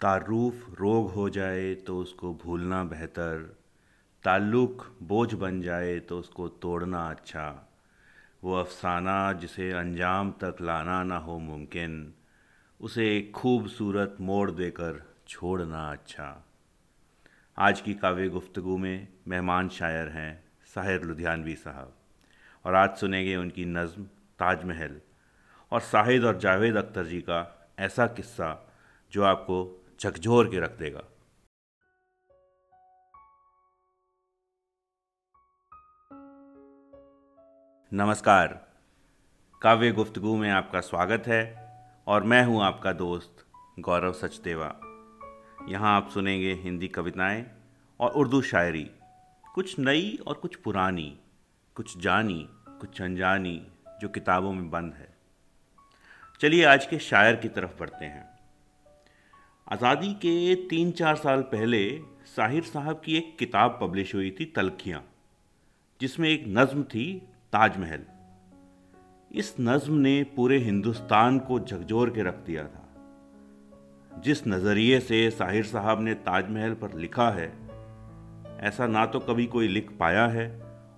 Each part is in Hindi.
तारुफ रोग हो जाए तो उसको भूलना बेहतर, ताल्लुक़ बोझ बन जाए तो उसको तोड़ना अच्छा। वो अफसाना जिसे अंजाम तक लाना ना हो मुमकिन, उसे एक खूबसूरत मोड़ देकर छोड़ना अच्छा। आज की काव्य गुफ्तगु में मेहमान शायर हैं साहिर लुधियानवी साहब, और आज सुनेंगे उनकी नज़म ताजमहल, और साहिद और जावेद अख्तर जी का ऐसा किस्सा जो आपको झकझोर के रख देगा। नमस्कार। काव्य गुफ्तगु में आपका स्वागत है और मैं हूँ आपका दोस्त गौरव सचदेवा। यहाँ आप सुनेंगे हिंदी कविताएँ और उर्दू शायरी। कुछ नई और कुछ पुरानी, कुछ जानी, कुछ अनजानी जो किताबों में बंद है। चलिए आज के शायर की तरफ़ बढ़ते हैं। आज़ादी के तीन चार साल पहले साहिर साहब की एक किताब पब्लिश हुई थी, तलखियाँ, जिसमें एक नज़म थी, ताजमहल। इस नज़म ने पूरे हिंदुस्तान को झकझोर के रख दिया था। जिस नज़रिए से साहिर साहब ने ताजमहल पर लिखा है, ऐसा ना तो कभी कोई लिख पाया है,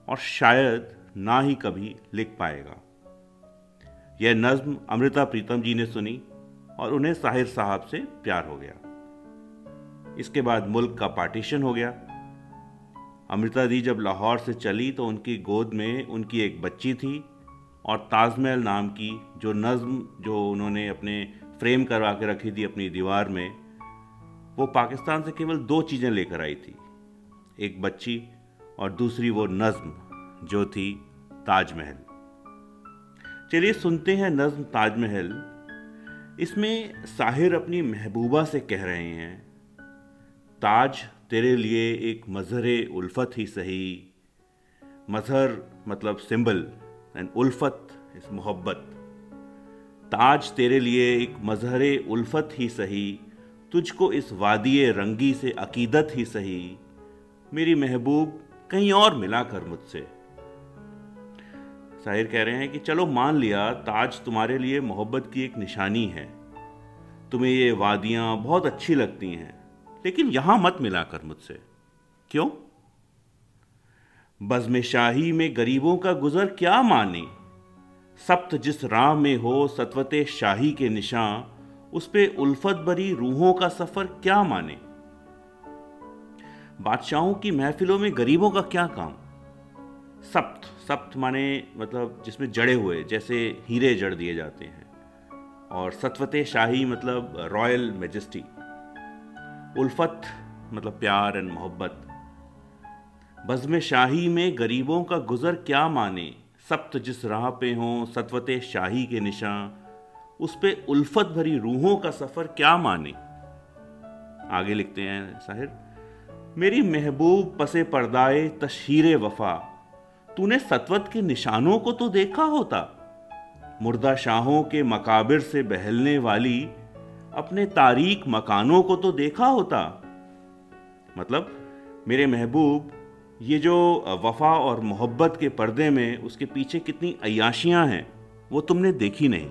और शायद ना ही कभी लिख पाएगा। यह नज़म अमृता प्रीतम जी ने सुनी और उन्हें साहिर साहब से प्यार हो गया। इसके बाद मुल्क का पार्टीशन हो गया। अमृता दी जब लाहौर से चली तो उनकी गोद में उनकी एक बच्ची थी और ताजमहल नाम की जो नज़म जो उन्होंने अपने फ्रेम करवा के रखी थी अपनी दीवार में, वो पाकिस्तान से केवल दो चीज़ें लेकर आई थी। एक बच्ची और दूसरी वो नज़म जो थी ताजमहल। चलिए सुनते हैं नज़म ताजमहल। इसमें साहिर अपनी महबूबा से कह रहे हैं, ताज तेरे लिए एक मज़हर उल्फत ही सही। मज़हर मतलब सिंबल एंड उल्फत इस मोहब्बत। ताज तेरे लिए एक मज़हर उल्फत ही सही। तुझको इस वादी रंगी से अकीदत ही सही। मेरी महबूब कहीं और मिला कर मुझसे। साहिर कह रहे हैं कि चलो मान लिया, ताज तुम्हारे लिए मोहब्बत की एक निशानी है। तुम्हें ये वादियाँ बहुत अच्छी लगती हैं, लेकिन यहाँ मत मिला कर मुझसे। क्यों? बज़म शाही में गरीबों का गुजर क्या माने? सप्त जिस राह में हो सतवत शाही के निशान उस पे उल्फत भरी रूहों का सफ़र क्या माने? बादशाहों की महफिलों में गरीबों का क्या काम? सप्त सप्त माने मतलब जिसमें जड़े हुए, जैसे हीरे जड़ दिए जाते हैं। और सतवत शाही मतलब रॉयल मेजेस्टी। उल्फत मतलब प्यार एंड मोहब्बत। बज़म शाही में गरीबों का गुज़र क्या माने? सप्त जिस राह पे हों, सतवत शाही के निशान, उस पे उल्फत भरी रूहों का सफ़र क्या माने? आगे लिखते हैं साहिर। मेरी महबूब पसे पर्दाए तशहीर वफा। तूने सतवत के निशानों को तो देखा होता। मुर्दा शाहों के मकाबिर से बहलने वाली अपने तारीख मकानों को तो देखा होता। मतलब मेरे महबूब, ये जो वफा और मोहब्बत के पर्दे में उसके पीछे कितनी अयाशियाँ हैं, वो तुमने देखी नहीं।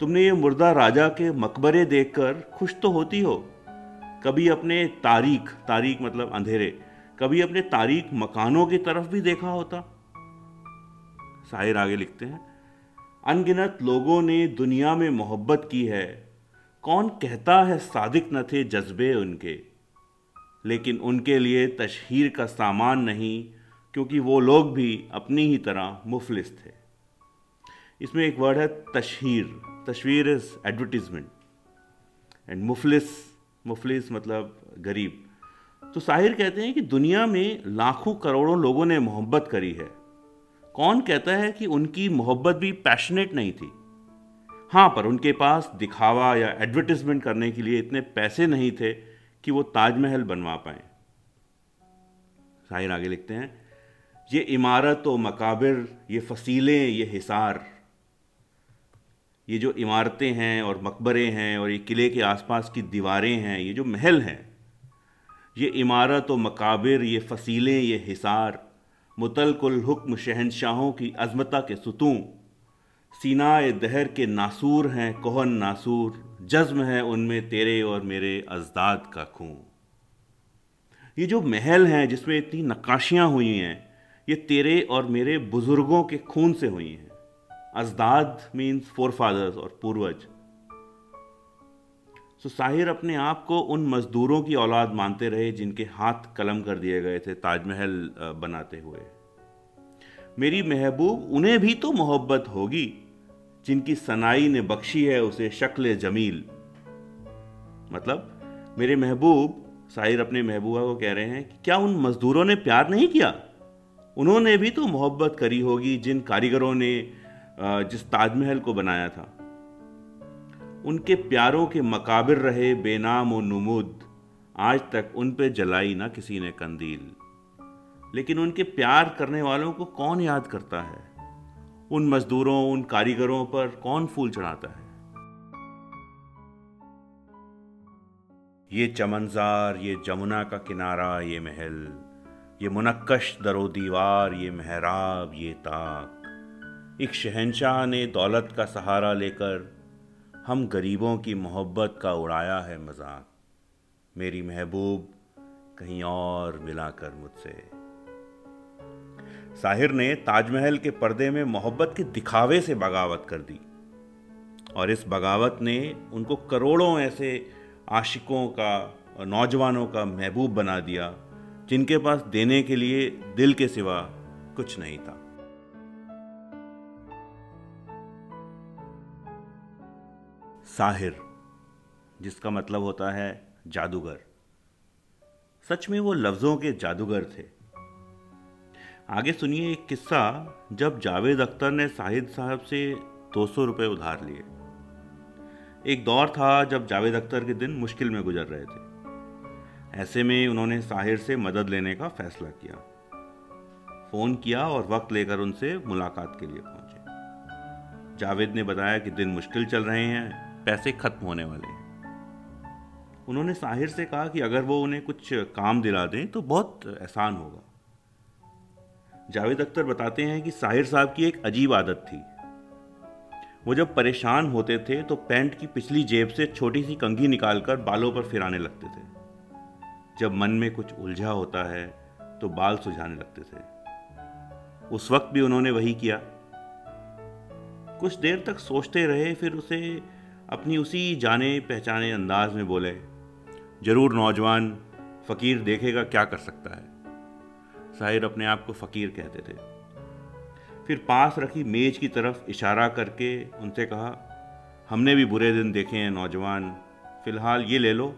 तुमने ये मुर्दा राजा के मकबरे देखकर खुश तो होती हो। कभी अपने तारीख तारीख मतलब अंधेरे कभी अपने तारीख मकानों की तरफ़ भी देखा होता। शायर आगे लिखते हैं, अनगिनत लोगों ने दुनिया में मोहब्बत की है। कौन कहता है सादिक न थे जज्बे उनके। लेकिन उनके लिए तशहीर का सामान नहीं, क्योंकि वो लोग भी अपनी ही तरह मुफलिस थे। इसमें एक वर्ड है तशहीर। तस्वीर इज़ एडवर्टीजमेंट। एंड मुफलिस मुफलिस मतलब गरीब। तो साहिर कहते हैं कि दुनिया में लाखों करोड़ों लोगों ने मोहब्बत करी है। कौन कहता है कि उनकी मोहब्बत भी पैशनेट नहीं थी? हाँ पर उनके पास दिखावा या एडवर्टिजमेंट करने के लिए इतने पैसे नहीं थे कि वो ताजमहल बनवा पाए। साहिर आगे लिखते हैं, ये इमारत व मकाबिर, ये फसीलें, ये हिसार, ये जो इमारतें हैं और मकबरे हैं और ये किले के आसपास की दीवारें हैं, ये जो महल हैं ये इमारत व मकाबिर, ये फसीलें, ये हिसार, मुतलकुल हुक्म शहनशाहों की अजमता के सुतूं। सीना दहर के नासूर हैं, कोहन नासूर, जज्म है उनमें तेरे और मेरे अजदाद का खून। ये जो महल हैं, जिसमें इतनी नक्काशियाँ हुई हैं, ये तेरे और मेरे बुज़ुर्गों के खून से हुई हैं। अजदाद मीन्स फोर फादर्स और पूर्वज। सो साहिर अपने आप को उन मज़दूरों की औलाद मानते रहे जिनके हाथ कलम कर दिए गए थे ताजमहल बनाते हुए। मेरी महबूब उन्हें भी तो मोहब्बत होगी। जिनकी सनाई ने बख्शी है, उसे शक्ल जमील। मतलब मेरे महबूब, साहिर अपने महबूबा को कह रहे हैं कि क्या उन मज़दूरों ने प्यार नहीं किया? उन्होंने भी तो मोहब्बत करी होगी जिन कारीगरों ने जिस ताजमहल को बनाया था। उनके प्यारों के मकाबिर रहे बेनाम और नमूद। आज तक उन पे जलाई ना किसी ने कंदील। लेकिन उनके प्यार करने वालों को कौन याद करता है? उन मजदूरों, उन कारीगरों पर कौन फूल चढ़ाता है? ये चमनजार, ये जमुना का किनारा, ये महल, ये मुनक्कश दरो दीवार, ये मेहराब, ये ताक। एक शहनशाह ने दौलत का सहारा लेकर हम गरीबों की मोहब्बत का उड़ाया है मज़ाक। मेरी महबूब कहीं और मिलाकर मुझसे। साहिर ने ताजमहल के पर्दे में मोहब्बत के दिखावे से बगावत कर दी। और इस बगावत ने उनको करोड़ों ऐसे आशिकों का नौजवानों का महबूब बना दिया, जिनके पास देने के लिए दिल के सिवा कुछ नहीं था। साहिर, जिसका मतलब होता है जादूगर। सच में वो लफ्ज़ों के जादूगर थे। आगे सुनिए एक किस्सा, जब जावेद अख्तर ने साहिद साहब से दो सौ उधार लिए। एक दौर था जब जावेद अख्तर के दिन मुश्किल में गुजर रहे थे। ऐसे में उन्होंने साहिर से मदद लेने का फैसला किया। फ़ोन किया और वक्त लेकर उनसे मुलाकात के लिए पहुँचे। जावेद ने बताया कि दिन मुश्किल चल रहे हैं पैसे खत्म होने वाले हैं। उन्होंने साहिर से कहा कि अगर वो उन्हें कुछ काम दिला दें तो बहुत आसान होगा। जावेद अख्तर बताते हैं कि साहिर साहब की एक अजीब आदत थी। वो जब परेशान होते थे तो पैंट की पिछली जेब से छोटी सी कंघी निकालकर बालों पर फिराने लगते थे। जब मन में कुछ उलझा होता है तो बाल सुझाने लगते थे। उस वक्त भी उन्होंने वही किया। कुछ देर तक सोचते रहे, फिर उसे अपनी उसी जाने पहचाने अंदाज में बोले, ज़रूर नौजवान, फ़कीर देखेगा क्या कर सकता है। साहिर अपने आप को फ़कीर कहते थे। फिर पास रखी मेज की तरफ़ इशारा करके उनसे कहा, हमने भी बुरे दिन देखे हैं नौजवान, फ़िलहाल ये ले लो,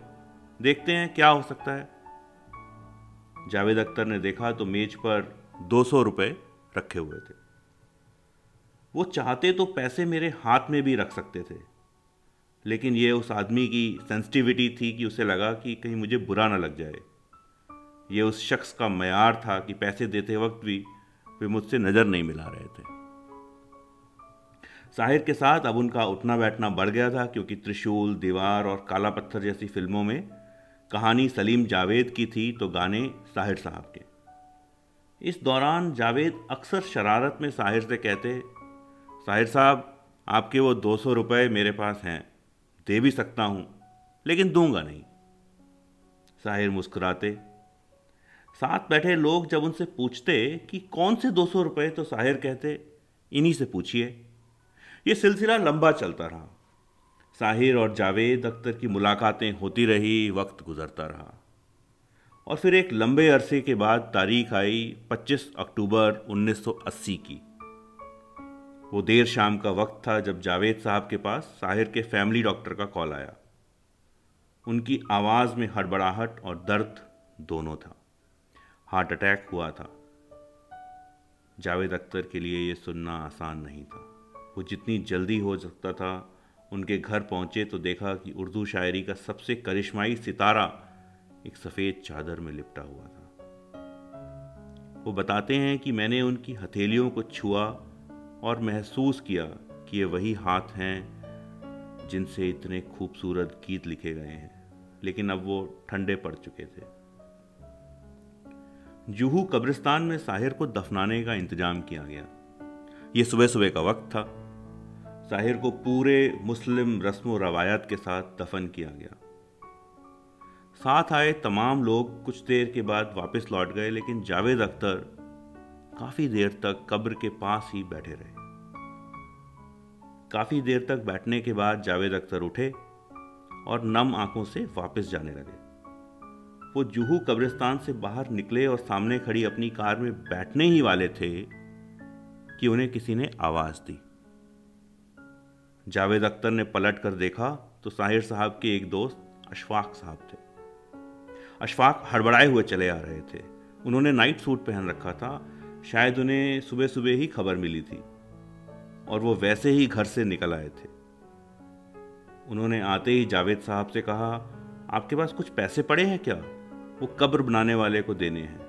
देखते हैं क्या हो सकता है। जावेद अख्तर ने देखा तो मेज पर दो सौ रुपये रखे हुए थे। वो चाहते तो पैसे मेरे हाथ में भी रख सकते थे। लेकिन ये उस आदमी की सेंसिटिविटी थी कि उसे लगा कि कहीं मुझे बुरा ना लग जाए। ये उस शख्स का मैार था कि पैसे देते वक्त भी वे मुझसे नज़र नहीं मिला रहे थे। साहिर के साथ अब उनका उठना बैठना बढ़ गया था क्योंकि त्रिशूल, दीवार और काला पत्थर जैसी फ़िल्मों में कहानी सलीम जावेद की थी तो गाने साहिर साहब के। इस दौरान जावेद अक्सर शरारत में साहिर से कहते, साहिर साहब, आपके वो दो सौ रुपये मेरे पास हैं। दे भी सकता हूँ, लेकिन दूँगा नहीं। साहिर मुस्कुराते। साथ बैठे लोग जब उनसे पूछते कि कौन से दो सौ रुपये तो साहिर कहते, इन्हीं से पूछिए। ये सिलसिला लंबा चलता रहा। साहिर और जावेद अख्तर की मुलाकातें होती रही, वक्त गुजरता रहा। और फिर एक लंबे अरसे के बाद तारीख आई 25 अक्टूबर 1980 की। वो देर शाम का वक्त था जब जावेद साहब के पास साहिर के फैमिली डॉक्टर का कॉल आया। उनकी आवाज़ में हड़बड़ाहट और दर्द दोनों था। हार्ट अटैक हुआ था। जावेद अख्तर के लिए ये सुनना आसान नहीं था। वो जितनी जल्दी हो सकता था उनके घर पहुँचे तो देखा कि उर्दू शायरी का सबसे करिश्माई सितारा एक सफ़ेद चादर में लिपटा हुआ था। वो बताते हैं कि मैंने उनकी हथेलियों को छुआ और महसूस किया कि ये वही हाथ हैं जिनसे इतने खूबसूरत गीत लिखे गए हैं। लेकिन अब वो ठंडे पड़ चुके थे। जूहू कब्रिस्तान में साहिर को दफनाने का इंतज़ाम किया गया। ये सुबह सुबह का वक्त था। साहिर को पूरे मुस्लिम रस्म व रवायत के साथ दफन किया गया। साथ आए तमाम लोग कुछ देर के बाद वापस लौट गए, लेकिन जावेद अख्तर काफ़ी देर तक कब्र के पास ही बैठे रहे। काफ़ी देर तक बैठने के बाद जावेद अख्तर उठे और नम आँखों से वापस जाने लगे। वो जूहू कब्रिस्तान से बाहर निकले और सामने खड़ी अपनी कार में बैठने ही वाले थे कि उन्हें किसी ने आवाज़ दी। जावेद अख्तर ने पलट कर देखा तो साहिर साहब के एक दोस्त अशफाक साहब थे। अशफाक हड़बड़ाए हुए चले आ रहे थे। उन्होंने नाइट सूट पहन रखा था शायद उन्हें सुबह सुबह ही खबर मिली थी और वो वैसे ही घर से निकल आए थे। उन्होंने आते ही जावेद साहब से कहा, आपके पास कुछ पैसे पड़े हैं क्या? वो कब्र बनाने वाले को देने हैं।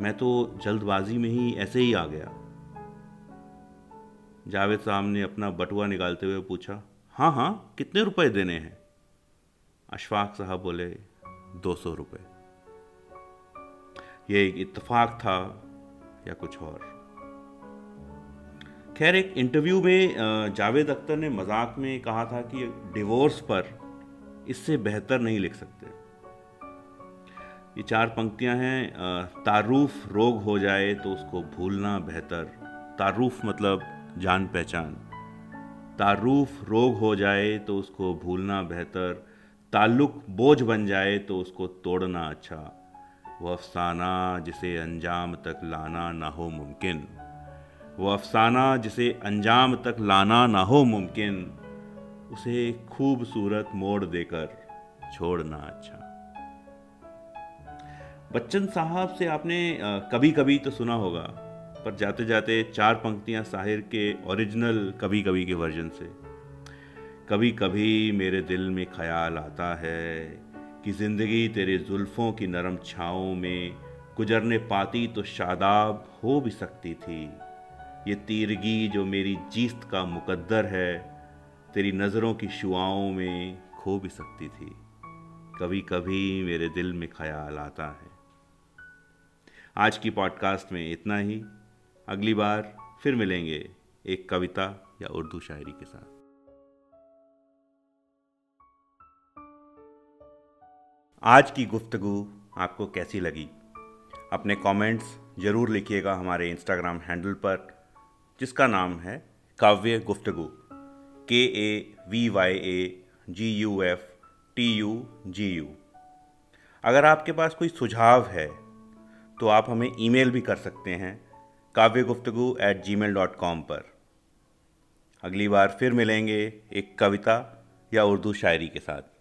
मैं तो जल्दबाजी में ही ऐसे ही आ गया। जावेद साहब ने अपना बटुआ निकालते हुए पूछा हाँ हाँ कितने रुपए देने हैं? अशफाक साहब बोले, दो सौ रुपये ये एक इत्तेफाक था या कुछ और। खैर, एक इंटरव्यू में जावेद अख्तर ने मज़ाक में कहा था कि डिवोर्स पर इससे बेहतर नहीं लिख सकते। ये चार पंक्तियाँ हैं तारुफ रोग हो जाए तो उसको भूलना बेहतर। तारुफ मतलब जान पहचान। तारुफ रोग हो जाए तो उसको भूलना बेहतर। ताल्लुक बोझ बन जाए तो उसको तोड़ना अच्छा। वो अफसाना जिसे अंजाम तक लाना ना हो मुमकिन। वो अफसाना जिसे अंजाम तक लाना ना हो मुमकिन, उसे खूबसूरत मोड़ देकर छोड़ना अच्छा। बच्चन साहब से आपने कभी कभी तो सुना होगा, पर जाते जाते चार पंक्तियाँ साहिर के ओरिजिनल कभी कभी के वर्जन से। कभी कभी मेरे दिल में ख्याल आता है कि ज़िंदगी तेरे जुल्फ़ों की नरम छाओं में गुजरने पाती तो शादाब हो भी सकती थी। ये तीरगी जो मेरी जीत का मुकद्दर है, तेरी नज़रों की शुआओं में खो भी सकती थी। कभी कभी मेरे दिल में ख्याल आता है। आज की पॉडकास्ट में इतना ही। अगली बार फिर मिलेंगे एक कविता या उर्दू शायरी के साथ। आज की गुफ्तगु आपको कैसी लगी? अपने कमेंट्स ज़रूर लिखिएगा हमारे इंस्टाग्राम हैंडल पर, जिसका नाम है Kavya Guftagu. K A V Y A G U F T U G U अगर आपके पास कोई सुझाव है तो आप हमें ईमेल भी कर सकते हैं Kavya Guftagu at Gmail dot com पर। अगली बार फिर मिलेंगे एक कविता या उर्दू शायरी के साथ।